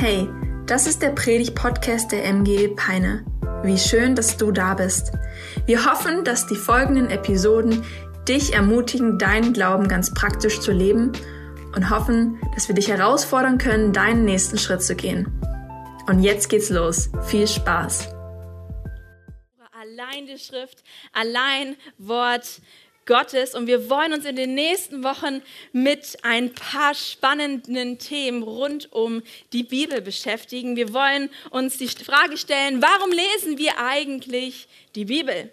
Hey, das ist der Predig-Podcast der MG Peine. Wie schön, dass du da bist. Wir hoffen, dass die folgenden Episoden dich ermutigen, deinen Glauben ganz praktisch zu leben und hoffen, dass wir dich herausfordern können, deinen nächsten Schritt zu gehen. Und jetzt geht's los. Viel Spaß. Allein die Schrift, allein Wort Gottes und wir wollen uns in den nächsten Wochen mit ein paar spannenden Themen rund um die Bibel beschäftigen. Wir wollen uns die Frage stellen, warum lesen wir eigentlich die Bibel?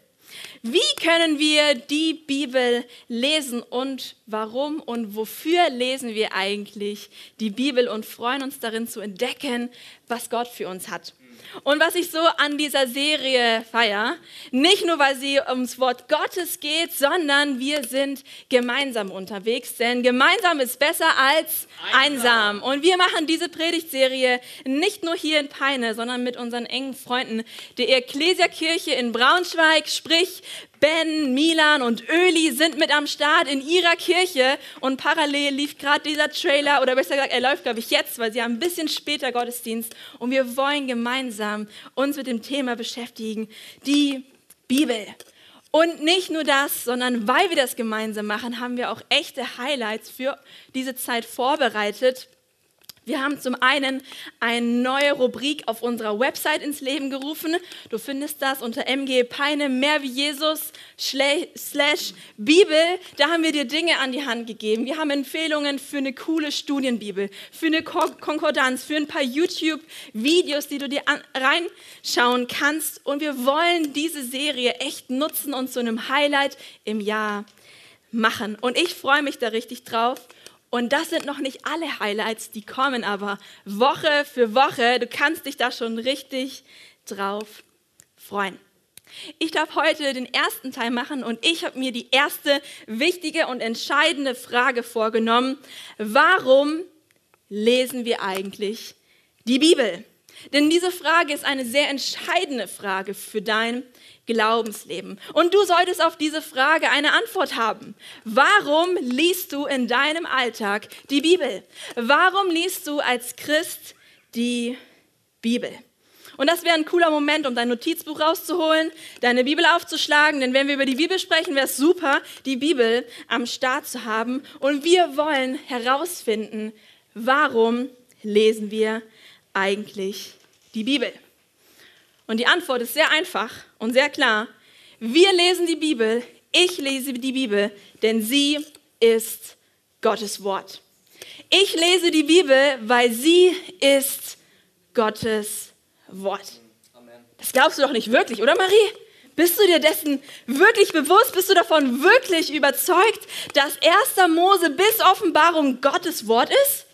Wie können wir die Bibel lesen und warum und wofür lesen wir eigentlich die Bibel und freuen uns darin zu entdecken, was Gott für uns hat? Und was ich so an dieser Serie feier, nicht nur, weil sie ums Wort Gottes geht, sondern wir sind gemeinsam unterwegs, denn gemeinsam ist besser als einsam. einsam. Und wir machen diese Predigtserie nicht nur hier in Peine, sondern mit unseren engen Freunden der Ecclesia Kirche in Braunschweig, sprich Ben, Milan und Öli sind mit am Start in ihrer Kirche und parallel lief gerade dieser Trailer oder besser gesagt, er läuft glaube ich jetzt, weil sie haben ein bisschen später Gottesdienst und wir wollen gemeinsam uns mit dem Thema beschäftigen, die Bibel. Und nicht nur das, sondern weil wir das gemeinsam machen, haben wir auch echte Highlights für diese Zeit vorbereitet. Wir haben zum einen eine neue Rubrik auf unserer Website ins Leben gerufen. Du findest das unter MG Peine, mehr wie Jesus, slash Bibel. Da haben wir dir Dinge an die Hand gegeben. Wir haben Empfehlungen für eine coole Studienbibel, für eine Konkordanz, für ein paar YouTube-Videos, die du dir reinschauen kannst. Und wir wollen diese Serie echt nutzen und zu einem Highlight im Jahr machen. Und ich freue mich da richtig drauf. Und das sind noch nicht alle Highlights, die kommen aber Woche für Woche. Du kannst dich da schon richtig drauf freuen. Ich darf heute den ersten Teil machen und ich habe mir die erste wichtige und entscheidende Frage vorgenommen. Warum lesen wir eigentlich die Bibel? Denn diese Frage ist eine sehr entscheidende Frage für dein Glaubensleben. Und du solltest auf diese Frage eine Antwort haben. Warum liest du in deinem Alltag die Bibel? Warum liest du als Christ die Bibel? Und das wäre ein cooler Moment, um dein Notizbuch rauszuholen, deine Bibel aufzuschlagen, denn wenn wir über die Bibel sprechen, wäre es super, die Bibel am Start zu haben. Und wir wollen herausfinden, warum lesen wir eigentlich die Bibel? Und die Antwort ist sehr einfach und sehr klar. Wir lesen die Bibel, ich lese die Bibel, denn sie ist Gottes Wort. Ich lese die Bibel, weil sie ist Gottes Wort. Das glaubst du doch nicht wirklich, oder Marie? Bist du dir dessen wirklich bewusst? Bist du davon wirklich überzeugt, dass 1. Mose bis Offenbarung Gottes Wort ist?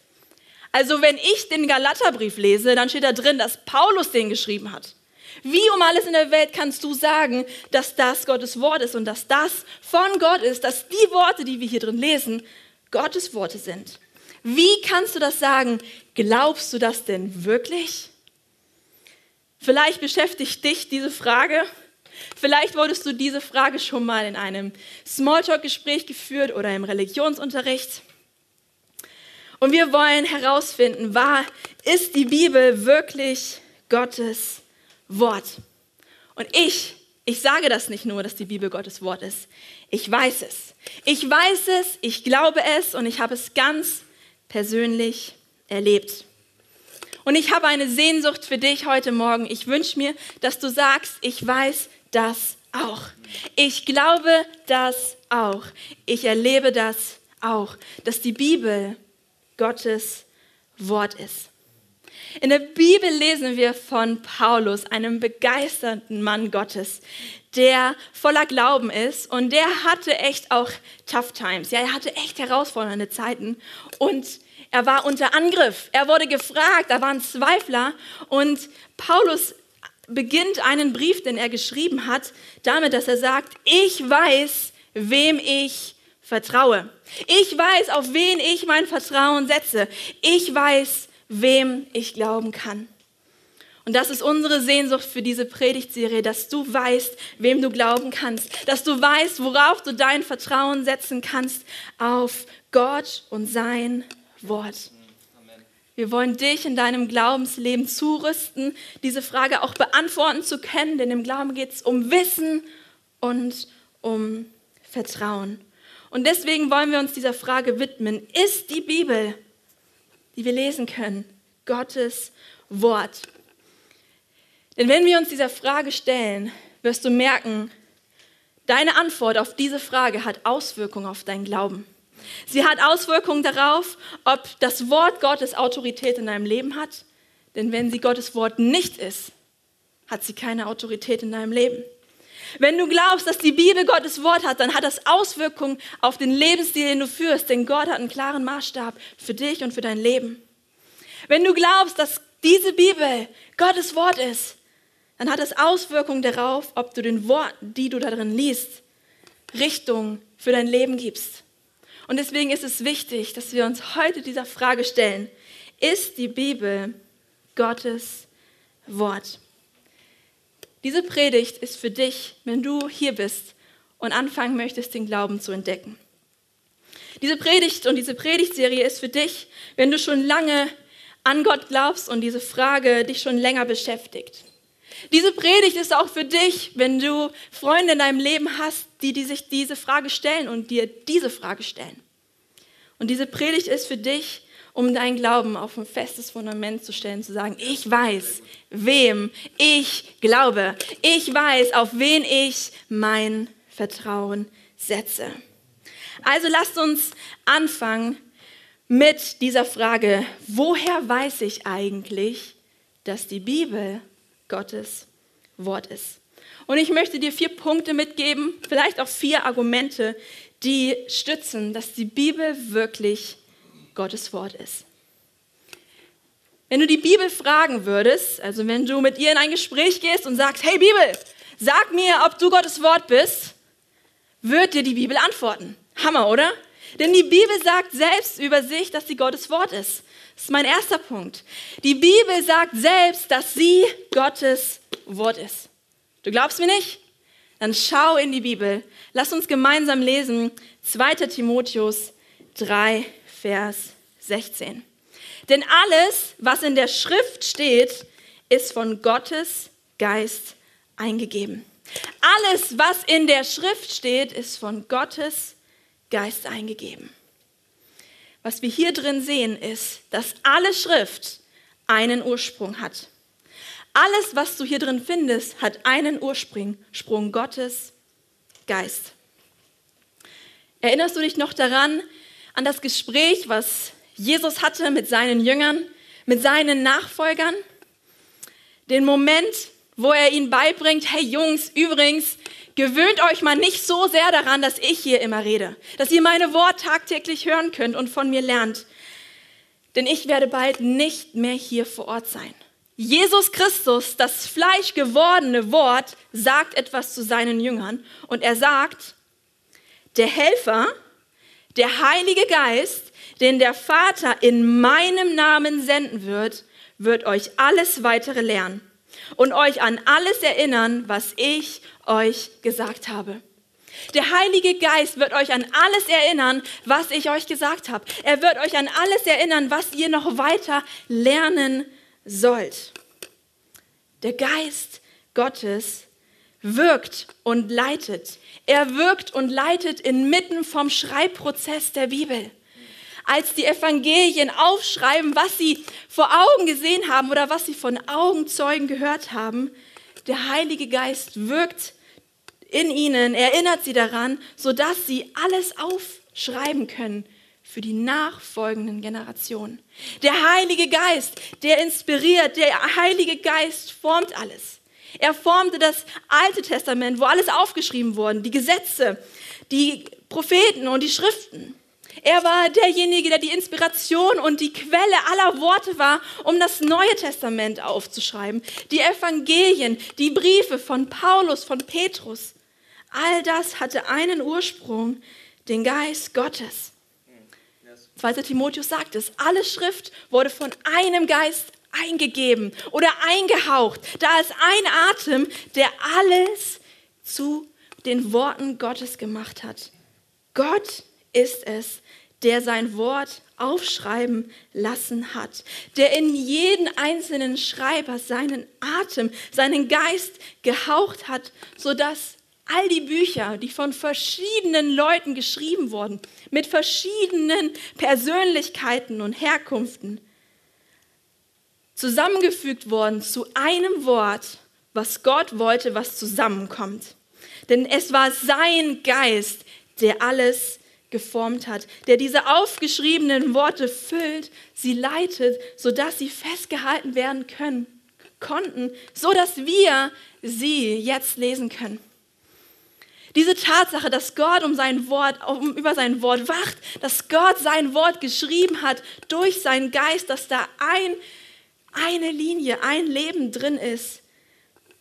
Also wenn ich den Galaterbrief lese, dann steht da drin, dass Paulus den geschrieben hat. Wie um alles in der Welt kannst du sagen, dass das Gottes Wort ist und dass das von Gott ist, dass die Worte, die wir hier drin lesen, Gottes Worte sind? Wie kannst du das sagen? Glaubst du das denn wirklich? Vielleicht beschäftigt dich diese Frage. Vielleicht wurdest du diese Frage schon mal in einem Smalltalk-Gespräch geführt oder im Religionsunterricht. Und wir wollen herausfinden, war, ist die Bibel wirklich Gottes Wort. Und ich, ich sage das nicht nur, dass die Bibel Gottes Wort ist. Ich weiß es. Ich weiß es, ich glaube es und ich habe es ganz persönlich erlebt. Und ich habe eine Sehnsucht für dich heute Morgen. Ich wünsche mir, dass du sagst, ich weiß das auch. Ich glaube das auch. Ich erlebe das auch, dass die Bibel Gottes Wort ist. In der Bibel lesen wir von Paulus, einem begeisterten Mann Gottes, der voller Glauben ist und der hatte echt auch tough times. Ja, er hatte echt herausfordernde Zeiten und er war unter Angriff. Er wurde gefragt, da waren Zweifler und Paulus beginnt einen Brief, den er geschrieben hat, damit, dass er sagt, ich weiß, wem ich vertraue. Ich weiß, auf wen ich mein Vertrauen setze. Ich weiß, wem ich glauben kann. Und das ist unsere Sehnsucht für diese Predigtserie, dass du weißt, wem du glauben kannst, dass du weißt, worauf du dein Vertrauen setzen kannst, auf Gott und sein Wort. Wir wollen dich in deinem Glaubensleben zurüsten, diese Frage auch beantworten zu können, denn im Glauben geht es um Wissen und um Vertrauen. Und deswegen wollen wir uns dieser Frage widmen. Ist die Bibel, die wir lesen können, Gottes Wort? Denn wenn wir uns dieser Frage stellen, wirst du merken, deine Antwort auf diese Frage hat Auswirkungen auf deinen Glauben. Sie hat Auswirkungen darauf, ob das Wort Gottes Autorität in deinem Leben hat. Denn wenn sie Gottes Wort nicht ist, hat sie keine Autorität in deinem Leben. Wenn du glaubst, dass die Bibel Gottes Wort hat, dann hat das Auswirkungen auf den Lebensstil, den du führst, denn Gott hat einen klaren Maßstab für dich und für dein Leben. Wenn du glaubst, dass diese Bibel Gottes Wort ist, dann hat das Auswirkungen darauf, ob du den Worten, die du darin liest, Richtung für dein Leben gibst. Und deswegen ist es wichtig, dass wir uns heute dieser Frage stellen, ist die Bibel Gottes Wort? Diese Predigt ist für dich, wenn du hier bist und anfangen möchtest, den Glauben zu entdecken. Diese Predigt und diese Predigtserie ist für dich, wenn du schon lange an Gott glaubst und diese Frage dich schon länger beschäftigt. Diese Predigt ist auch für dich, wenn du Freunde in deinem Leben hast, die, die sich diese Frage stellen und dir diese Frage stellen. Und diese Predigt ist für dich, um deinen Glauben auf ein festes Fundament zu stellen, zu sagen, ich weiß, wem ich glaube. Ich weiß, auf wen ich mein Vertrauen setze. Also lasst uns anfangen mit dieser Frage, woher weiß ich eigentlich, dass die Bibel Gottes Wort ist? Und ich möchte dir vier Punkte mitgeben, vielleicht auch vier Argumente, die stützen, dass die Bibel wirklich Gottes Wort ist. Wenn du die Bibel fragen würdest, also wenn du mit ihr in ein Gespräch gehst und sagst, hey Bibel, sag mir, ob du Gottes Wort bist, wird dir die Bibel antworten. Hammer, oder? Denn die Bibel sagt selbst über sich, dass sie Gottes Wort ist. Das ist mein erster Punkt. Die Bibel sagt selbst, dass sie Gottes Wort ist. Du glaubst mir nicht? Dann schau in die Bibel. Lass uns gemeinsam lesen 2 Timotheus 3, Vers 16. Denn alles, was in der Schrift steht, ist von Gottes Geist eingegeben. Alles, was in der Schrift steht, ist von Gottes Geist eingegeben. Was wir hier drin sehen, ist, dass alle Schrift einen Ursprung hat. Alles, was du hier drin findest, hat einen Ursprung, Sprung Gottes Geist. Erinnerst du dich noch daran, an das Gespräch, was Jesus hatte mit seinen Jüngern, mit seinen Nachfolgern. Den Moment, wo er ihnen beibringt, hey Jungs, übrigens, gewöhnt euch mal nicht so sehr daran, dass ich hier immer rede, dass ihr meine Worte tagtäglich hören könnt und von mir lernt. Denn ich werde bald nicht mehr hier vor Ort sein. Jesus Christus, das fleischgewordene Wort, sagt etwas zu seinen Jüngern und er sagt, der Helfer, der Heilige Geist, den der Vater in meinem Namen senden wird, wird euch alles weitere lernen und euch an alles erinnern, was ich euch gesagt habe. Der Heilige Geist wird euch an alles erinnern, was ich euch gesagt habe. Er wird euch an alles erinnern, was ihr noch weiter lernen sollt. Der Geist Gottes wirkt und leitet. Er wirkt und leitet inmitten vom Schreibprozess der Bibel. Als die Evangelien aufschreiben, was sie vor Augen gesehen haben oder was sie von Augenzeugen gehört haben, der Heilige Geist wirkt in ihnen, erinnert sie daran, sodass sie alles aufschreiben können für die nachfolgenden Generationen. Der Heilige Geist, der inspiriert, der Heilige Geist formt alles. Er formte das Alte Testament, wo alles aufgeschrieben wurde, die Gesetze, die Propheten und die Schriften. Er war derjenige, der die Inspiration und die Quelle aller Worte war, um das Neue Testament aufzuschreiben. Die Evangelien, die Briefe von Paulus, von Petrus. All das hatte einen Ursprung, den Geist Gottes. 2. Timotheus sagt es, alle Schrift wurde von einem Geist eingegeben oder eingehaucht. Da ist ein Atem, der alles zu den Worten Gottes gemacht hat. Gott ist es, der sein Wort aufschreiben lassen hat, der in jeden einzelnen Schreiber seinen Atem, seinen Geist gehaucht hat, sodass all die Bücher, die von verschiedenen Leuten geschrieben wurden, mit verschiedenen Persönlichkeiten und Herkünften, zusammengefügt wurden zu einem Wort, was Gott wollte, was zusammenkommt. Denn es war sein Geist, der alles geformt hat, der diese aufgeschriebenen Worte füllt, sie leitet, sodass sie festgehalten werden können, konnten, sodass wir sie jetzt lesen können. Diese Tatsache, dass Gott um sein Wort, um, über sein Wort wacht, dass Gott sein Wort geschrieben hat durch seinen Geist, dass da ein, eine Linie, ein Leben drin ist,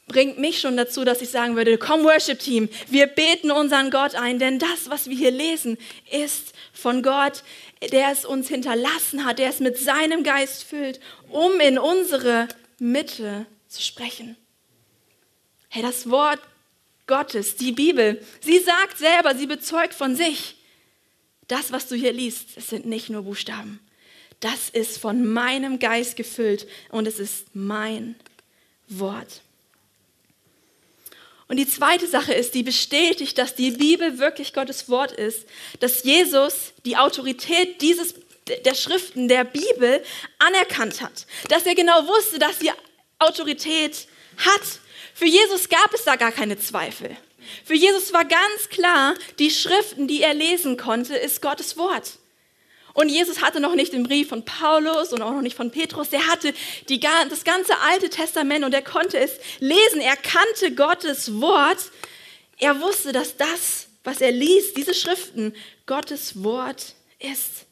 bringt mich schon dazu, dass ich sagen würde, komm Worship Team, wir beten unseren Gott ein, denn das, was wir hier lesen, ist von Gott, der es uns hinterlassen hat, der es mit seinem Geist füllt, um in unsere Mitte zu sprechen. Hey, das Wort Gottes, die Bibel, sie sagt selber, sie bezeugt von sich, das, was du hier liest, es sind nicht nur Buchstaben. Das ist von meinem Geist gefüllt und es ist mein Wort. Und die zweite Sache ist, die bestätigt, dass die Bibel wirklich Gottes Wort ist, dass Jesus die Autorität dieses, der Schriften, der Bibel anerkannt hat, dass er genau wusste, dass sie Autorität hat. Für Jesus gab es da gar keine Zweifel. Für Jesus war ganz klar, die Schriften, die er lesen konnte, ist Gottes Wort. Und Jesus hatte noch nicht den Brief von Paulus und auch noch nicht von Petrus. Der hatte die, das ganze Alte Testament und er konnte es lesen. Er kannte Gottes Wort. Er wusste, dass das, was er liest, diese Schriften, Gottes Wort ist.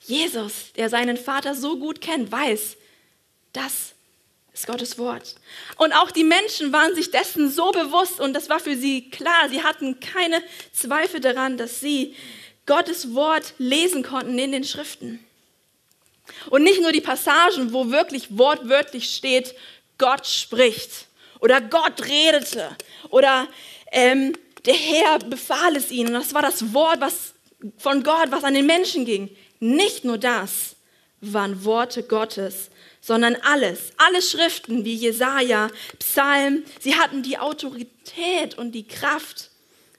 Jesus, der seinen Vater so gut kennt, weiß, das ist Gottes Wort. Und auch die Menschen waren sich dessen so bewusst und das war für sie klar. Sie hatten keine Zweifel daran, dass sie Gottes Wort lesen konnten in den Schriften. Und nicht nur die Passagen, wo wirklich wortwörtlich steht, Gott spricht oder Gott redete oder ähm, der Herr befahl es ihnen. Das war das Wort was, von Gott, was an den Menschen ging. Nicht nur das waren Worte Gottes, sondern alles, alle Schriften wie Jesaja, Psalm, sie hatten die Autorität und die Kraft,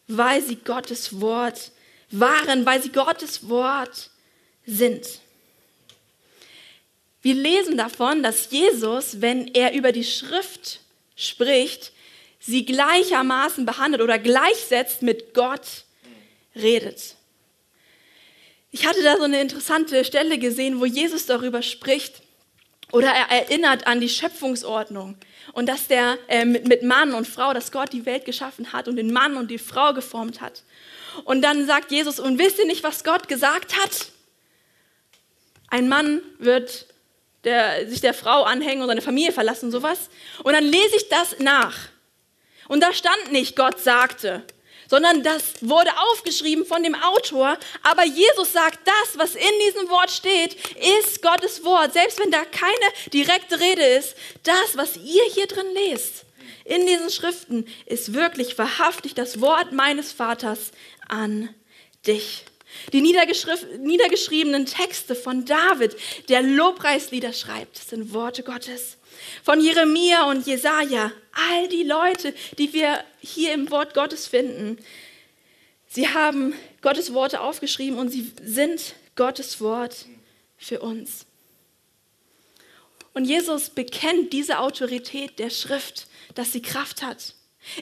weil sie Gottes Wort waren, weil sie Gottes Wort sind. Wir lesen davon, dass Jesus, wenn er über die Schrift spricht, sie gleichermaßen behandelt oder gleichsetzt mit Gott redet. Ich hatte da so eine interessante Stelle gesehen, wo Jesus darüber spricht oder er erinnert an die Schöpfungsordnung und dass der äh, mit, mit Mann und Frau, dass Gott die Welt geschaffen hat und den Mann und die Frau geformt hat. Und dann sagt Jesus, und wisst ihr nicht, was Gott gesagt hat? Ein Mann wird der, sich der Frau anhängen und seine Familie verlassen und sowas. Und dann lese ich das nach. Und da stand nicht, Gott sagte, sondern das wurde aufgeschrieben von dem Autor. Aber Jesus sagt, das, was in diesem Wort steht, ist Gottes Wort. Selbst wenn da keine direkte Rede ist, das, was ihr hier drin lest, in diesen Schriften, ist wirklich wahrhaftig das Wort meines Vaters an dich. Die niedergeschriebenen Texte von David, der Lobpreislieder schreibt, sind Worte Gottes. Von Jeremia und Jesaja, all die Leute, die wir hier im Wort Gottes finden, sie haben Gottes Worte aufgeschrieben und sie sind Gottes Wort für uns. Und Jesus bekennt diese Autorität der Schrift, dass sie Kraft hat.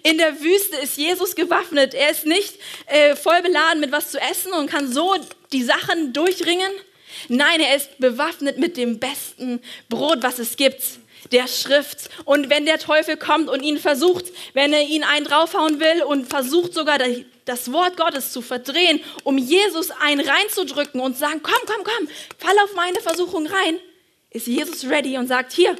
In der Wüste ist Jesus gewaffnet. Er ist nicht äh, voll beladen mit was zu essen und kann so die Sachen durchringen. Nein, er ist bewaffnet mit dem besten Brot, was es gibt, der Schrift. Und wenn der Teufel kommt und ihn versucht, wenn er ihn einen draufhauen will und versucht sogar das Wort Gottes zu verdrehen, um Jesus einen reinzudrücken und sagen, komm, komm, komm, fall auf meine Versuchung rein, ist Jesus ready und sagt, hier,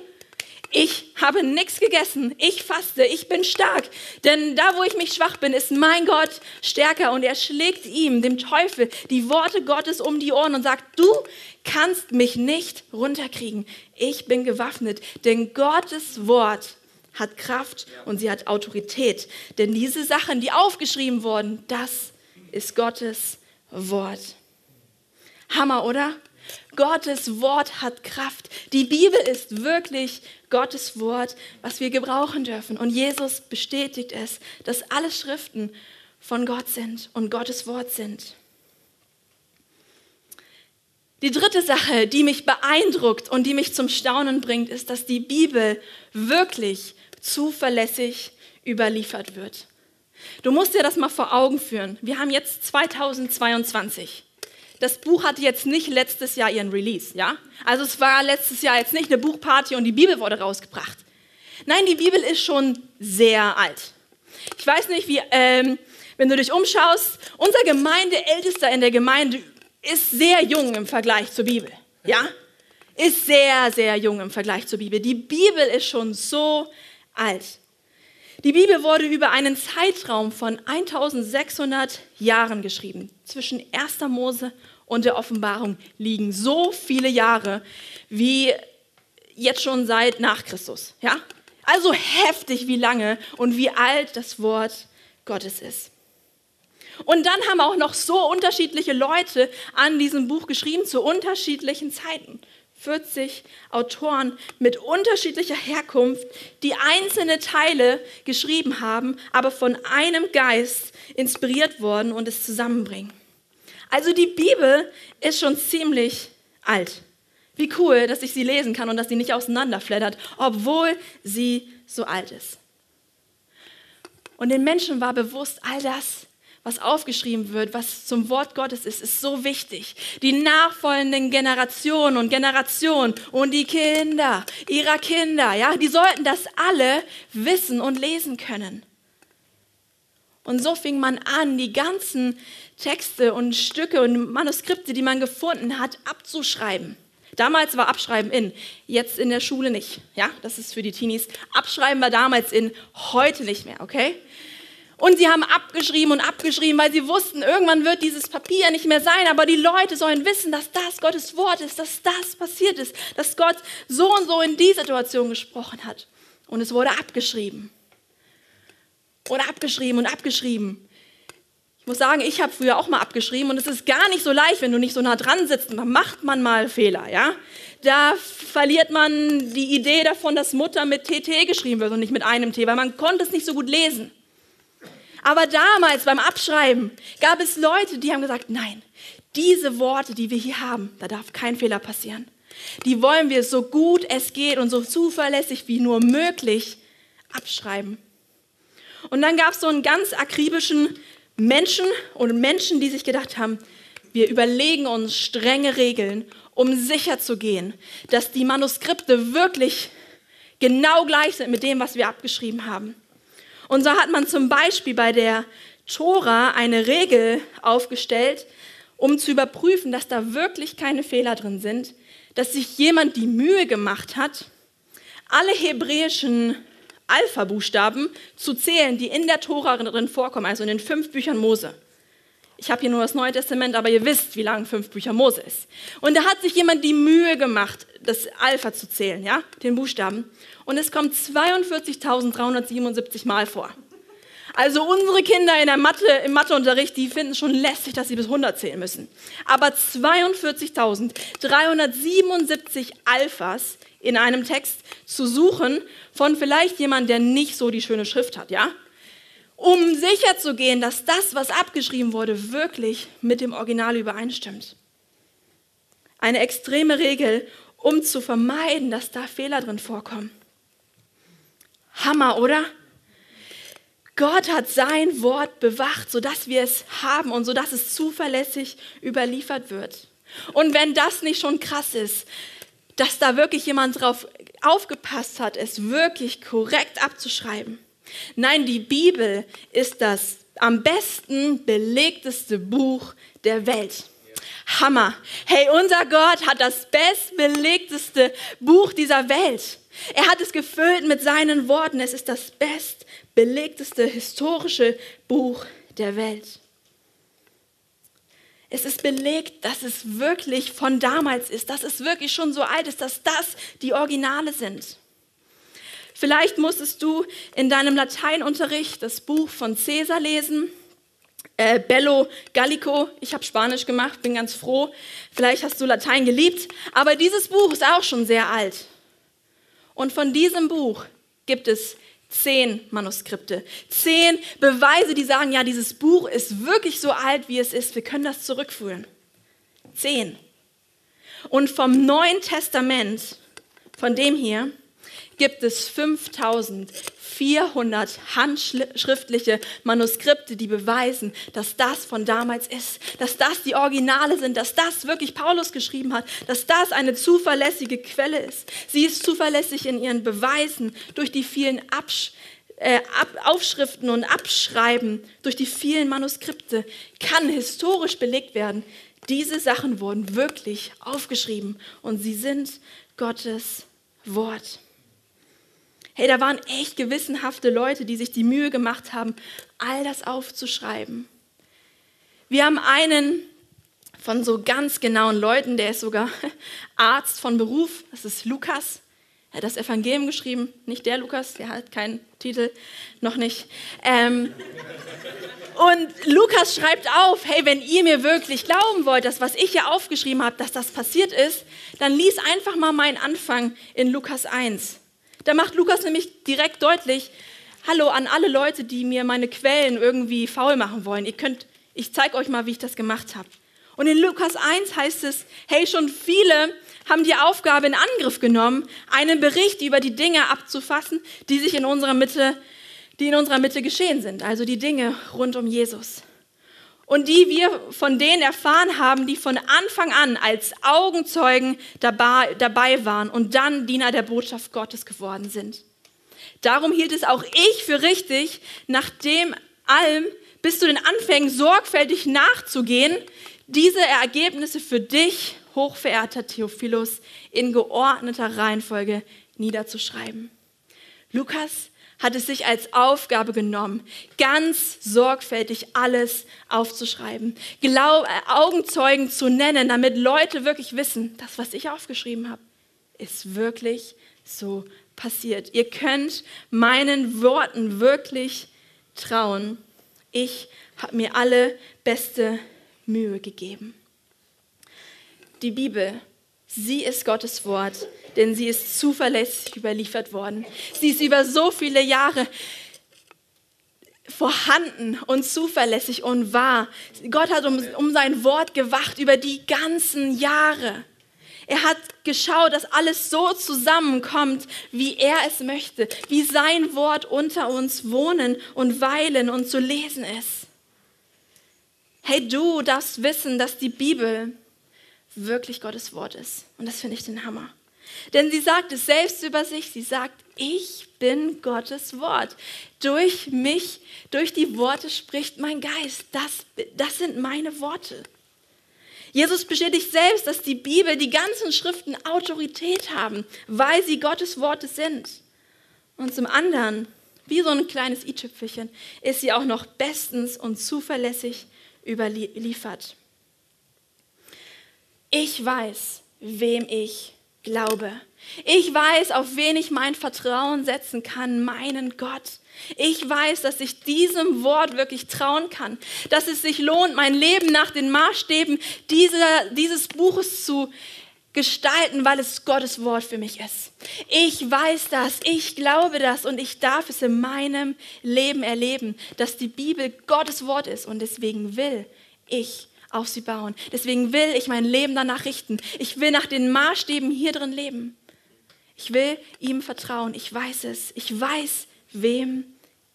ich habe nichts gegessen, ich faste, ich bin stark. Denn da, wo ich mich schwach bin, ist mein Gott stärker und er schlägt ihm, dem Teufel, die Worte Gottes um die Ohren und sagt, du kannst mich nicht runterkriegen. Ich bin gewaffnet, denn Gottes Wort hat Kraft und sie hat Autorität. Denn diese Sachen, die aufgeschrieben wurden, das ist Gottes Wort. Hammer, oder? Gottes Wort hat Kraft. Die Bibel ist wirklich Gottes Wort, was wir gebrauchen dürfen. Und Jesus bestätigt es, dass alle Schriften von Gott sind und Gottes Wort sind. Die dritte Sache, die mich beeindruckt und die mich zum Staunen bringt, ist, dass die Bibel wirklich zuverlässig überliefert wird. Du musst dir das mal vor Augen führen. Wir haben jetzt 2022. Das Buch hatte jetzt nicht letztes Jahr ihren Release, ja? Also es war letztes Jahr jetzt nicht eine Buchparty und die Bibel wurde rausgebracht. Nein, die Bibel ist schon sehr alt. Ich weiß nicht, wie, ähm, wenn du dich umschaust, unser Gemeindeältester in der Gemeinde ist sehr jung im Vergleich zur Bibel, ja? Ist sehr, sehr jung im Vergleich zur Bibel. Die Bibel ist schon so alt. Die Bibel wurde über einen Zeitraum von 1600 Jahren geschrieben. Zwischen 1. Mose und der Offenbarung liegen so viele Jahre wie jetzt schon seit nach Christus. Ja? Also heftig, wie lange und wie alt das Wort Gottes ist. Und dann haben auch noch so unterschiedliche Leute an diesem Buch geschrieben zu unterschiedlichen Zeiten. 40 Autoren mit unterschiedlicher Herkunft, die einzelne Teile geschrieben haben, aber von einem Geist inspiriert worden und es zusammenbringen. Also die Bibel ist schon ziemlich alt. Wie cool, dass ich sie lesen kann und dass sie nicht auseinanderflattert, obwohl sie so alt ist. Und den Menschen war bewusst, all das was aufgeschrieben wird, was zum Wort Gottes ist, ist so wichtig. Die nachfolgenden Generationen und Generationen und die Kinder ihrer Kinder, ja, die sollten das alle wissen und lesen können. Und so fing man an, die ganzen Texte und Stücke und Manuskripte, die man gefunden hat, abzuschreiben. Damals war Abschreiben in, jetzt in der Schule nicht. Ja, das ist für die Teenies. Abschreiben war damals in, heute nicht mehr, okay? Und sie haben abgeschrieben und abgeschrieben, weil sie wussten, irgendwann wird dieses Papier nicht mehr sein, aber die Leute sollen wissen, dass das Gottes Wort ist, dass das passiert ist, dass Gott so und so in die Situation gesprochen hat. Und es wurde abgeschrieben. Oder abgeschrieben und abgeschrieben. Ich muss sagen, ich habe früher auch mal abgeschrieben und es ist gar nicht so leicht, wenn du nicht so nah dran sitzt. Da macht man mal Fehler, ja? Da verliert man die Idee davon, dass Mutter mit TT geschrieben wird und nicht mit einem T, weil man konnte es nicht so gut lesen. Aber damals beim Abschreiben gab es Leute, die haben gesagt, nein, diese Worte, die wir hier haben, da darf kein Fehler passieren. Die wollen wir so gut es geht und so zuverlässig wie nur möglich abschreiben. Und dann gab es so einen ganz akribischen Menschen und Menschen, die sich gedacht haben, wir überlegen uns strenge Regeln, um sicher zu gehen, dass die Manuskripte wirklich genau gleich sind mit dem, was wir abgeschrieben haben. Und so hat man zum Beispiel bei der Tora eine Regel aufgestellt, um zu überprüfen, dass da wirklich keine Fehler drin sind, dass sich jemand die Mühe gemacht hat, alle hebräischen Alpha-Buchstaben zu zählen, die in der Tora drin vorkommen, also in den fünf Büchern Mose. Ich habe hier nur das Neue Testament, aber ihr wisst, wie lang fünf Bücher Mose ist. Und da hat sich jemand die Mühe gemacht, das Alpha zu zählen, ja, den Buchstaben. Und es kommt 42.377 Mal vor. Also unsere Kinder in der Mathe, im Matheunterricht, die finden schon lästig, dass sie bis 100 zählen müssen. Aber 42.377 Alphas in einem Text zu suchen von vielleicht jemand, der nicht so die schöne Schrift hat, ja? Um sicherzugehen, dass das, was abgeschrieben wurde, wirklich mit dem Original übereinstimmt. Eine extreme Regel, um zu vermeiden, dass da Fehler drin vorkommen. Hammer, oder? Gott hat sein Wort bewacht, sodass wir es haben und sodass es zuverlässig überliefert wird. Und wenn das nicht schon krass ist, dass da wirklich jemand drauf aufgepasst hat, es wirklich korrekt abzuschreiben, Nein, die Bibel ist das am besten belegteste Buch der Welt. Hammer. Hey, unser Gott hat das bestbelegteste Buch dieser Welt. Er hat es gefüllt mit seinen Worten. Es ist das bestbelegteste historische Buch der Welt. Es ist belegt, dass es wirklich von damals ist, dass es wirklich schon so alt ist, dass das die Originale sind. Vielleicht musstest du in deinem Lateinunterricht das Buch von Caesar lesen. äh, Bello Gallico. Ich habe Spanisch gemacht, bin ganz froh. Vielleicht hast du Latein geliebt. Aber dieses Buch ist auch schon sehr alt. Und von diesem Buch gibt es zehn Manuskripte, zehn Beweise, die sagen, ja, dieses Buch ist wirklich so alt, wie es ist. Wir können das zurückführen. Zehn. Und vom Neuen Testament, von dem hier, gibt es 5400 handschriftliche Manuskripte, die beweisen, dass das von damals ist, dass das die Originale sind, dass das wirklich Paulus geschrieben hat, dass das eine zuverlässige Quelle ist. Sie ist zuverlässig in ihren Beweisen durch die vielen Absch äh, Aufschriften und Abschreiben, durch die vielen Manuskripte, kann historisch belegt werden. Diese Sachen wurden wirklich aufgeschrieben und sie sind Gottes Wort. Hey, da waren echt gewissenhafte Leute, die sich die Mühe gemacht haben, all das aufzuschreiben. Wir haben einen von so ganz genauen Leuten, der ist sogar Arzt von Beruf, das ist Lukas. Er hat das Evangelium geschrieben, nicht der Lukas, der hat keinen Titel, noch nicht. Ähm, und Lukas schreibt auf, hey, wenn ihr mir wirklich glauben wollt, dass was ich hier aufgeschrieben habe, dass das passiert ist, dann lies einfach mal meinen Anfang in Lukas 1. Da macht Lukas nämlich direkt deutlich, hallo an alle Leute, die mir meine Quellen irgendwie faul machen wollen. Ihr könnt, ich zeige euch mal, wie ich das gemacht habe. Und in Lukas 1 heißt es, hey, schon viele haben die Aufgabe in Angriff genommen, einen Bericht über die Dinge abzufassen, die sich in unserer Mitte, die in unserer Mitte geschehen sind, also die Dinge rund um Jesus und die wir von denen erfahren haben, die von Anfang an als Augenzeugen dabei, waren und dann Diener der Botschaft Gottes geworden sind. Darum hielt es auch ich für richtig, nach dem allem bis zu den Anfängen sorgfältig nachzugehen, diese Ergebnisse für dich, hochverehrter Theophilus, in geordneter Reihenfolge niederzuschreiben. Lukas hat es sich als Aufgabe genommen, ganz sorgfältig alles aufzuschreiben, Glaub, äh, Augenzeugen zu nennen, damit Leute wirklich wissen, das, was ich aufgeschrieben habe, ist wirklich so passiert. Ihr könnt meinen Worten wirklich trauen. Ich habe mir alle beste Mühe gegeben. Die Bibel, sie ist Gottes Wort denn sie ist zuverlässig überliefert worden. Sie ist über so viele Jahre vorhanden und zuverlässig und wahr. Gott hat um, um sein Wort gewacht über die ganzen Jahre. Er hat geschaut, dass alles so zusammenkommt, wie er es möchte, wie sein Wort unter uns wohnen und weilen und zu lesen ist. Hey, du darfst wissen, dass die Bibel wirklich Gottes Wort ist. Und das finde ich den Hammer. Denn sie sagt es selbst über sich. Sie sagt, ich bin Gottes Wort. Durch mich, durch die Worte spricht mein Geist. Das, das sind meine Worte. Jesus bestätigt selbst, dass die Bibel, die ganzen Schriften Autorität haben, weil sie Gottes Worte sind. Und zum anderen, wie so ein kleines i-Tüpfelchen, ist sie auch noch bestens und zuverlässig überliefert. Ich weiß, wem ich glaube. Ich weiß, auf wen ich mein Vertrauen setzen kann, meinen Gott. Ich weiß, dass ich diesem Wort wirklich trauen kann, dass es sich lohnt, mein Leben nach den Maßstäben dieser, dieses Buches zu gestalten, weil es Gottes Wort für mich ist. Ich weiß das, ich glaube das und ich darf es in meinem Leben erleben, dass die Bibel Gottes Wort ist und deswegen will ich auf sie bauen. Deswegen will ich mein Leben danach richten. Ich will nach den Maßstäben hier drin leben. Ich will ihm vertrauen. Ich weiß es. Ich weiß, wem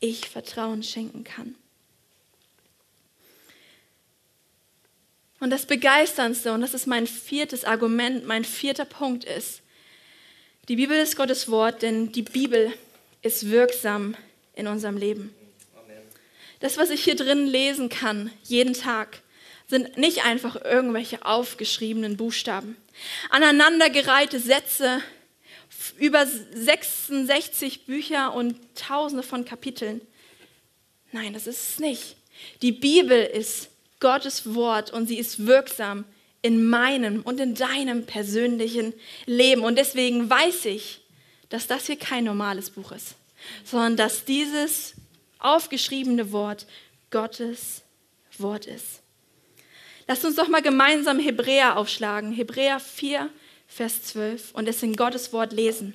ich Vertrauen schenken kann. Und das Begeisterndste, und das ist mein viertes Argument, mein vierter Punkt ist, die Bibel ist Gottes Wort, denn die Bibel ist wirksam in unserem Leben. Das, was ich hier drin lesen kann, jeden Tag, sind nicht einfach irgendwelche aufgeschriebenen Buchstaben. Aneinandergereihte Sätze, über 66 Bücher und tausende von Kapiteln. Nein, das ist es nicht. Die Bibel ist Gottes Wort und sie ist wirksam in meinem und in deinem persönlichen Leben. Und deswegen weiß ich, dass das hier kein normales Buch ist, sondern dass dieses aufgeschriebene Wort Gottes Wort ist. Lasst uns doch mal gemeinsam Hebräer aufschlagen. Hebräer 4, Vers 12 und es in Gottes Wort lesen.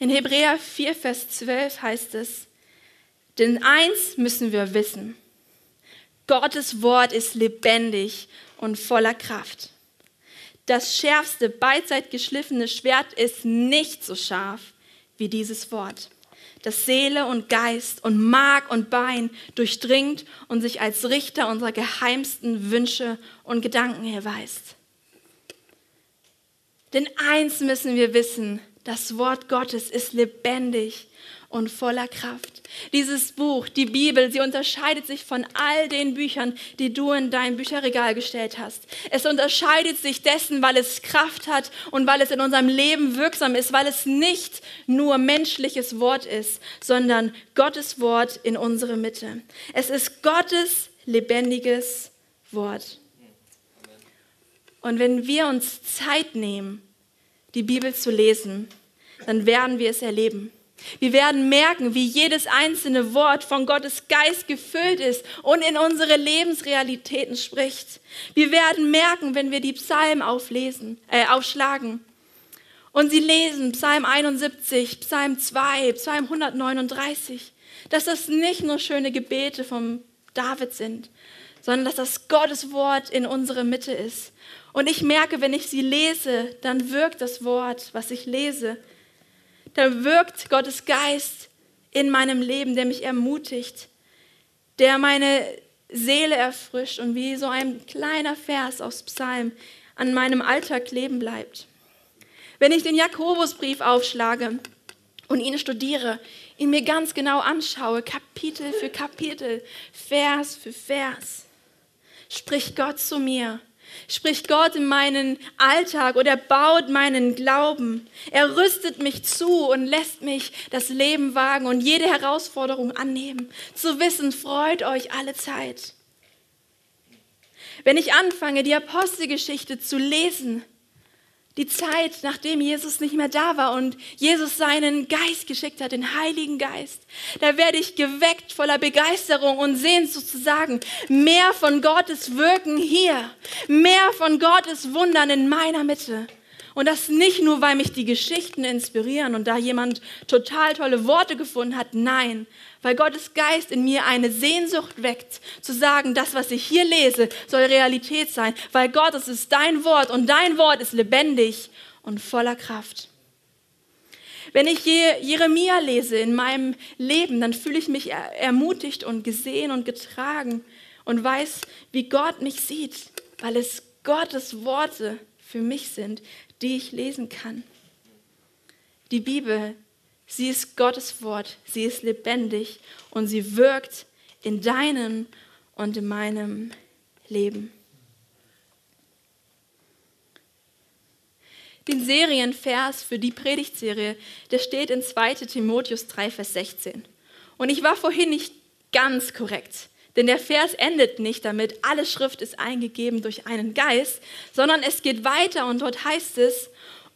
In Hebräer 4, Vers 12 heißt es, denn eins müssen wir wissen, Gottes Wort ist lebendig und voller Kraft. Das schärfste, beidseit geschliffene Schwert ist nicht so scharf wie dieses Wort, das Seele und Geist und Mark und Bein durchdringt und sich als Richter unserer geheimsten Wünsche und Gedanken erweist. Denn eins müssen wir wissen, das Wort Gottes ist lebendig und voller Kraft. Dieses Buch, die Bibel, sie unterscheidet sich von all den Büchern, die du in dein Bücherregal gestellt hast. Es unterscheidet sich dessen, weil es Kraft hat und weil es in unserem Leben wirksam ist, weil es nicht nur menschliches Wort ist, sondern Gottes Wort in unsere Mitte. Es ist Gottes lebendiges Wort. Und wenn wir uns Zeit nehmen, die Bibel zu lesen, dann werden wir es erleben. Wir werden merken, wie jedes einzelne Wort von Gottes Geist gefüllt ist und in unsere Lebensrealitäten spricht. Wir werden merken, wenn wir die Psalmen auflesen, äh, aufschlagen und sie lesen, Psalm 71, Psalm 2, Psalm 139, dass das nicht nur schöne Gebete vom David sind, sondern dass das Gottes Wort in unserer Mitte ist. Und ich merke, wenn ich sie lese, dann wirkt das Wort, was ich lese, dann wirkt Gottes Geist in meinem Leben, der mich ermutigt, der meine Seele erfrischt und wie so ein kleiner Vers aus Psalm an meinem Alltag leben bleibt. Wenn ich den Jakobusbrief aufschlage und ihn studiere, ihn mir ganz genau anschaue, Kapitel für Kapitel, Vers für Vers, spricht Gott zu mir spricht Gott in meinen Alltag oder baut meinen Glauben. Er rüstet mich zu und lässt mich das Leben wagen und jede Herausforderung annehmen. Zu wissen, freut euch alle Zeit. Wenn ich anfange, die Apostelgeschichte zu lesen, die Zeit, nachdem Jesus nicht mehr da war und Jesus seinen Geist geschickt hat, den Heiligen Geist. Da werde ich geweckt voller Begeisterung und Sehnsucht zu sagen, mehr von Gottes Wirken hier, mehr von Gottes Wundern in meiner Mitte. Und das nicht nur, weil mich die Geschichten inspirieren und da jemand total tolle Worte gefunden hat, nein, weil Gottes Geist in mir eine Sehnsucht weckt, zu sagen, das, was ich hier lese, soll Realität sein, weil Gott, es ist dein Wort und dein Wort ist lebendig und voller Kraft. Wenn ich Jeremia lese in meinem Leben, dann fühle ich mich ermutigt und gesehen und getragen und weiß, wie Gott mich sieht, weil es Gottes Worte für mich sind, die ich lesen kann. Die Bibel, sie ist Gottes Wort, sie ist lebendig und sie wirkt in deinem und in meinem Leben. Den Serienvers für die Predigtserie, der steht in 2 Timotheus 3, Vers 16. Und ich war vorhin nicht ganz korrekt. Denn der Vers endet nicht damit, alle Schrift ist eingegeben durch einen Geist, sondern es geht weiter und dort heißt es,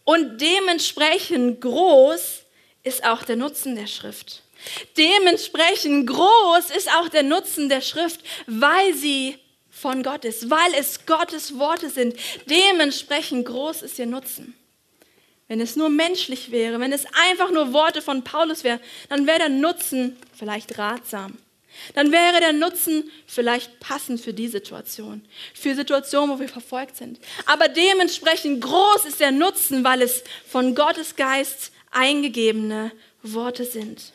und dementsprechend groß ist auch der Nutzen der Schrift. Dementsprechend groß ist auch der Nutzen der Schrift, weil sie von Gott ist, weil es Gottes Worte sind. Dementsprechend groß ist ihr Nutzen. Wenn es nur menschlich wäre, wenn es einfach nur Worte von Paulus wären, dann wäre der Nutzen vielleicht ratsam. Dann wäre der Nutzen vielleicht passend für die Situation, für Situationen, wo wir verfolgt sind. Aber dementsprechend groß ist der Nutzen, weil es von Gottes Geist eingegebene Worte sind.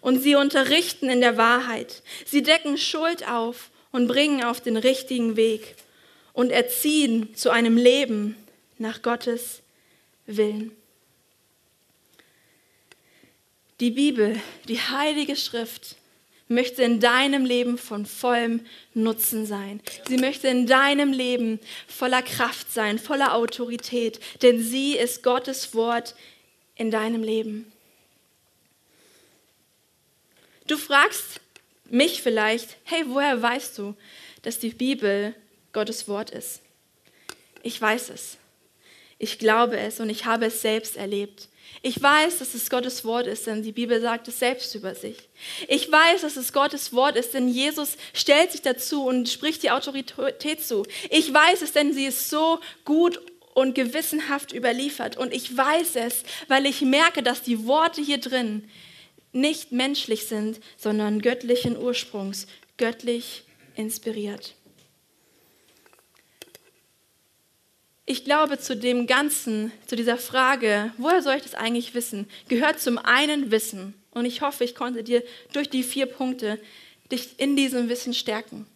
Und sie unterrichten in der Wahrheit. Sie decken Schuld auf und bringen auf den richtigen Weg und erziehen zu einem Leben nach Gottes Willen. Die Bibel, die heilige Schrift, möchte in deinem Leben von vollem Nutzen sein. Sie möchte in deinem Leben voller Kraft sein, voller Autorität, denn sie ist Gottes Wort in deinem Leben. Du fragst mich vielleicht, hey, woher weißt du, dass die Bibel Gottes Wort ist? Ich weiß es. Ich glaube es und ich habe es selbst erlebt. Ich weiß, dass es Gottes Wort ist, denn die Bibel sagt es selbst über sich. Ich weiß, dass es Gottes Wort ist, denn Jesus stellt sich dazu und spricht die Autorität zu. Ich weiß es, denn sie ist so gut und gewissenhaft überliefert. Und ich weiß es, weil ich merke, dass die Worte hier drin nicht menschlich sind, sondern göttlichen Ursprungs, göttlich inspiriert. Ich glaube, zu dem Ganzen, zu dieser Frage, woher soll ich das eigentlich wissen, gehört zum einen Wissen. Und ich hoffe, ich konnte dir durch die vier Punkte dich in diesem Wissen stärken.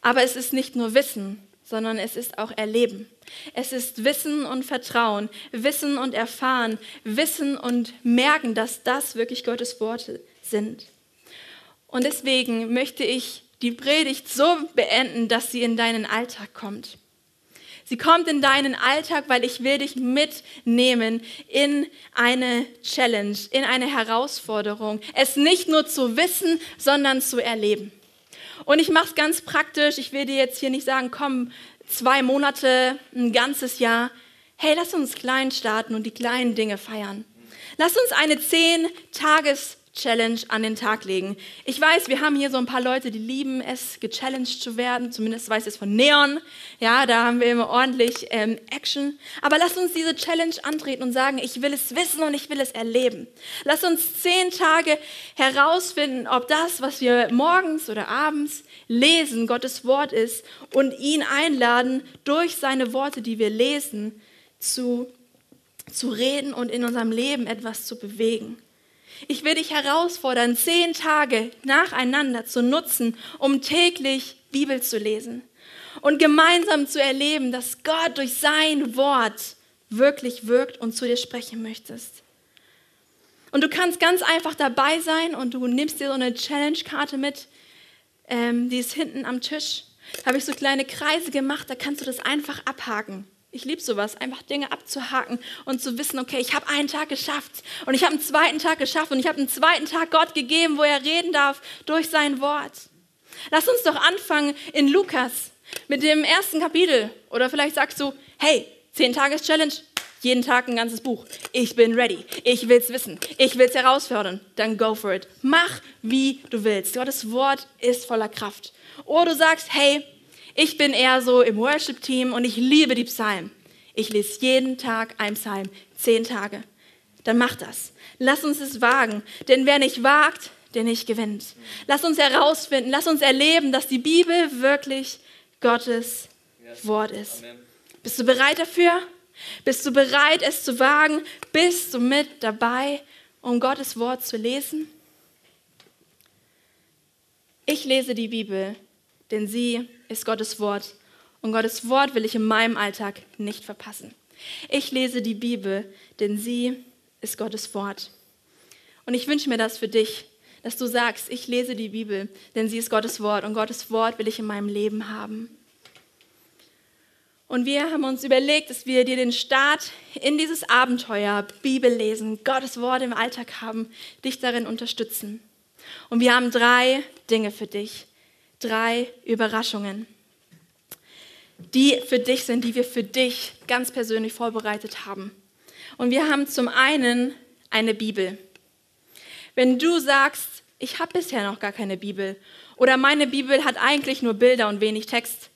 Aber es ist nicht nur Wissen, sondern es ist auch Erleben. Es ist Wissen und Vertrauen, Wissen und Erfahren, Wissen und Merken, dass das wirklich Gottes Worte sind. Und deswegen möchte ich die Predigt so beenden, dass sie in deinen Alltag kommt. Sie kommt in deinen Alltag, weil ich will dich mitnehmen in eine Challenge, in eine Herausforderung. Es nicht nur zu wissen, sondern zu erleben. Und ich mache es ganz praktisch. Ich will dir jetzt hier nicht sagen, komm, zwei Monate, ein ganzes Jahr. Hey, lass uns klein starten und die kleinen Dinge feiern. Lass uns eine zehn Tages Challenge an den Tag legen. Ich weiß, wir haben hier so ein paar Leute, die lieben es, gechallenged zu werden. Zumindest weiß ich es von Neon. Ja, da haben wir immer ordentlich ähm, Action. Aber lass uns diese Challenge antreten und sagen, ich will es wissen und ich will es erleben. Lass uns zehn Tage herausfinden, ob das, was wir morgens oder abends lesen, Gottes Wort ist und ihn einladen, durch seine Worte, die wir lesen, zu, zu reden und in unserem Leben etwas zu bewegen. Ich will dich herausfordern, zehn Tage nacheinander zu nutzen, um täglich Bibel zu lesen und gemeinsam zu erleben, dass Gott durch sein Wort wirklich wirkt und zu dir sprechen möchtest. Und du kannst ganz einfach dabei sein und du nimmst dir so eine Challenge-Karte mit, ähm, die ist hinten am Tisch. Da habe ich so kleine Kreise gemacht, da kannst du das einfach abhaken. Ich liebe sowas, einfach Dinge abzuhaken und zu wissen, okay, ich habe einen Tag geschafft und ich habe einen zweiten Tag geschafft und ich habe einen zweiten Tag Gott gegeben, wo er reden darf durch sein Wort. Lass uns doch anfangen in Lukas mit dem ersten Kapitel. Oder vielleicht sagst du, hey, 10 Tages Challenge, jeden Tag ein ganzes Buch. Ich bin ready. Ich will es wissen. Ich will es herausfordern. Dann go for it. Mach, wie du willst. Gottes Wort ist voller Kraft. Oder du sagst, hey, ich bin eher so im Worship-Team und ich liebe die Psalmen. Ich lese jeden Tag einen Psalm, zehn Tage. Dann mach das. Lass uns es wagen, denn wer nicht wagt, der nicht gewinnt. Lass uns herausfinden, lass uns erleben, dass die Bibel wirklich Gottes Wort ist. Bist du bereit dafür? Bist du bereit, es zu wagen? Bist du mit dabei, um Gottes Wort zu lesen? Ich lese die Bibel, denn sie ist Gottes Wort. Und Gottes Wort will ich in meinem Alltag nicht verpassen. Ich lese die Bibel, denn sie ist Gottes Wort. Und ich wünsche mir das für dich, dass du sagst, ich lese die Bibel, denn sie ist Gottes Wort und Gottes Wort will ich in meinem Leben haben. Und wir haben uns überlegt, dass wir dir den Start in dieses Abenteuer Bibel lesen, Gottes Wort im Alltag haben, dich darin unterstützen. Und wir haben drei Dinge für dich drei Überraschungen, die für dich sind, die wir für dich ganz persönlich vorbereitet haben. Und wir haben zum einen eine Bibel. Wenn du sagst, ich habe bisher noch gar keine Bibel oder meine Bibel hat eigentlich nur Bilder und wenig Text,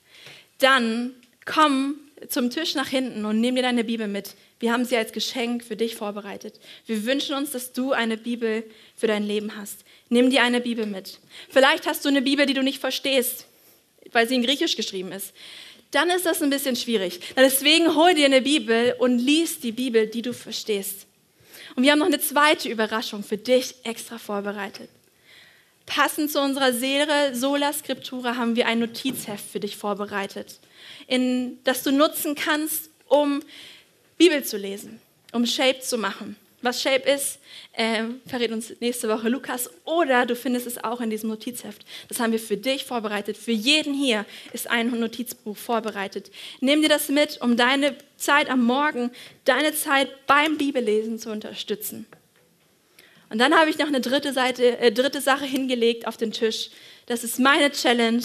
dann komm zum Tisch nach hinten und nimm dir deine Bibel mit. Wir haben sie als Geschenk für dich vorbereitet. Wir wünschen uns, dass du eine Bibel für dein Leben hast. Nimm dir eine Bibel mit. Vielleicht hast du eine Bibel, die du nicht verstehst, weil sie in Griechisch geschrieben ist. Dann ist das ein bisschen schwierig. Deswegen hol dir eine Bibel und lies die Bibel, die du verstehst. Und wir haben noch eine zweite Überraschung für dich extra vorbereitet. Passend zu unserer Serie Sola Scriptura haben wir ein Notizheft für dich vorbereitet, in, das du nutzen kannst, um Bibel zu lesen, um Shape zu machen. Was Shape ist, äh, verrät uns nächste Woche Lukas. Oder du findest es auch in diesem Notizheft. Das haben wir für dich vorbereitet. Für jeden hier ist ein Notizbuch vorbereitet. Nimm dir das mit, um deine Zeit am Morgen, deine Zeit beim Bibellesen zu unterstützen. Und dann habe ich noch eine dritte, Seite, äh, dritte Sache hingelegt auf den Tisch. Das ist meine Challenge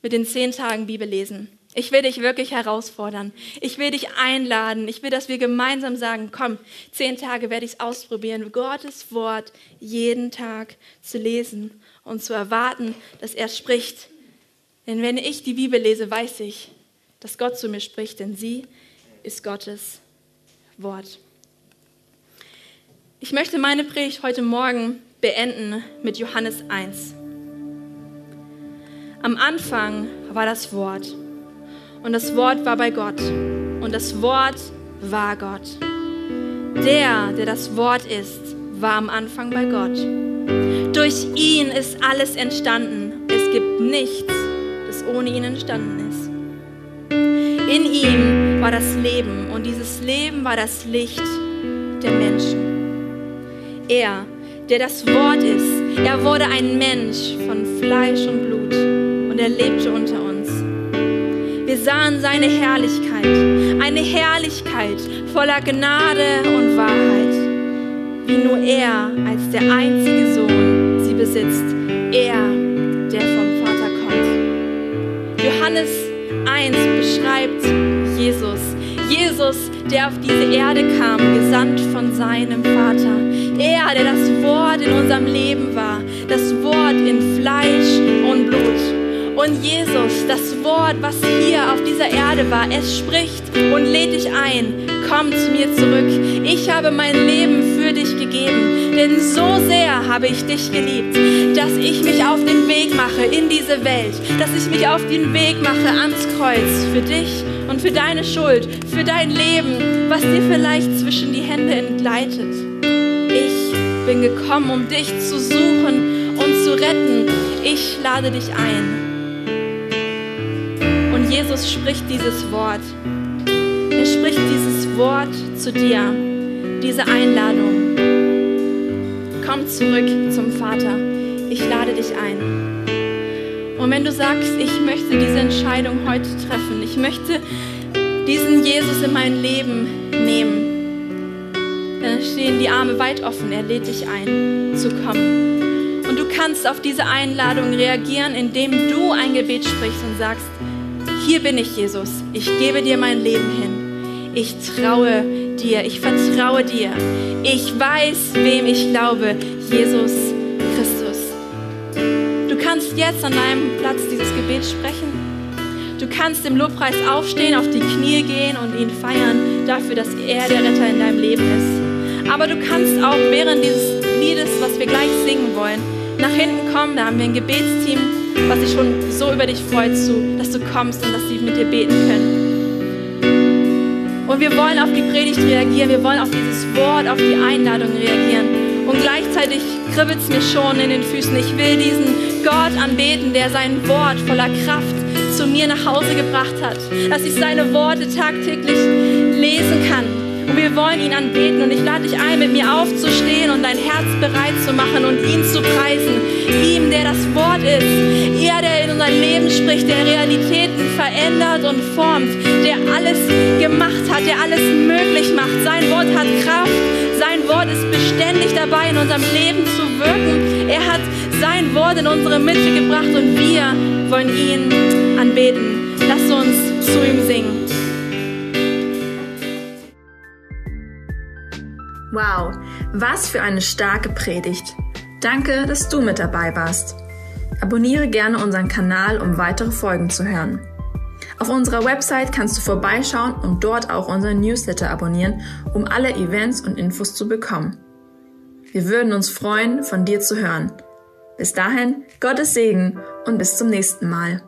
mit den zehn Tagen Bibellesen. Ich will dich wirklich herausfordern. Ich will dich einladen. Ich will, dass wir gemeinsam sagen, komm, zehn Tage werde ich es ausprobieren, Gottes Wort jeden Tag zu lesen und zu erwarten, dass er spricht. Denn wenn ich die Bibel lese, weiß ich, dass Gott zu mir spricht, denn sie ist Gottes Wort. Ich möchte meine Predigt heute Morgen beenden mit Johannes 1. Am Anfang war das Wort und das Wort war bei Gott und das Wort war Gott. Der, der das Wort ist, war am Anfang bei Gott. Durch ihn ist alles entstanden. Es gibt nichts, das ohne ihn entstanden ist. In ihm war das Leben und dieses Leben war das Licht der Menschen. Er, der das Wort ist, er wurde ein Mensch von Fleisch und Blut und er lebte unter uns. Sahen seine Herrlichkeit, eine Herrlichkeit voller Gnade und Wahrheit, wie nur er als der einzige Sohn sie besitzt, er, der vom Vater kommt. Johannes 1 beschreibt Jesus, Jesus, der auf diese Erde kam, gesandt von seinem Vater. Er, der das Wort in unserem Leben war, das Wort in Fleisch und Blut. Und Jesus, das Wort, was hier auf dieser Erde war, es spricht und lädt dich ein. Komm zu mir zurück. Ich habe mein Leben für dich gegeben, denn so sehr habe ich dich geliebt, dass ich mich auf den Weg mache in diese Welt, dass ich mich auf den Weg mache ans Kreuz für dich und für deine Schuld, für dein Leben, was dir vielleicht zwischen die Hände entgleitet. Ich bin gekommen, um dich zu suchen und zu retten. Ich lade dich ein. Jesus spricht dieses Wort. Er spricht dieses Wort zu dir, diese Einladung. Komm zurück zum Vater. Ich lade dich ein. Und wenn du sagst, ich möchte diese Entscheidung heute treffen, ich möchte diesen Jesus in mein Leben nehmen, dann stehen die Arme weit offen. Er lädt dich ein, zu kommen. Und du kannst auf diese Einladung reagieren, indem du ein Gebet sprichst und sagst, hier bin ich, Jesus. Ich gebe dir mein Leben hin. Ich traue dir. Ich vertraue dir. Ich weiß, wem ich glaube. Jesus Christus. Du kannst jetzt an deinem Platz dieses Gebet sprechen. Du kannst im Lobpreis aufstehen, auf die Knie gehen und ihn feiern dafür, dass er der Retter in deinem Leben ist. Aber du kannst auch während dieses Liedes, was wir gleich singen wollen, nach hinten kommen. Da haben wir ein Gebetsteam was sich schon so über dich freut, dass du kommst und dass sie mit dir beten können. Und wir wollen auf die Predigt reagieren, wir wollen auf dieses Wort, auf die Einladung reagieren. Und gleichzeitig kribbelt es mir schon in den Füßen. Ich will diesen Gott anbeten, der sein Wort voller Kraft zu mir nach Hause gebracht hat. Dass ich seine Worte tagtäglich lesen kann und wir wollen ihn anbeten. Und ich lade dich ein, mit mir aufzustehen und dein Herz bereit zu machen und ihn zu preisen. Ihm, der das Wort ist. Er, der in unser Leben spricht, der Realitäten verändert und formt. Der alles gemacht hat, der alles möglich macht. Sein Wort hat Kraft. Sein Wort ist beständig dabei, in unserem Leben zu wirken. Er hat sein Wort in unsere Mitte gebracht und wir wollen ihn anbeten. Lass uns zu ihm singen. Wow, was für eine starke Predigt. Danke, dass du mit dabei warst. Abonniere gerne unseren Kanal, um weitere Folgen zu hören. Auf unserer Website kannst du vorbeischauen und dort auch unseren Newsletter abonnieren, um alle Events und Infos zu bekommen. Wir würden uns freuen, von dir zu hören. Bis dahin, Gottes Segen und bis zum nächsten Mal.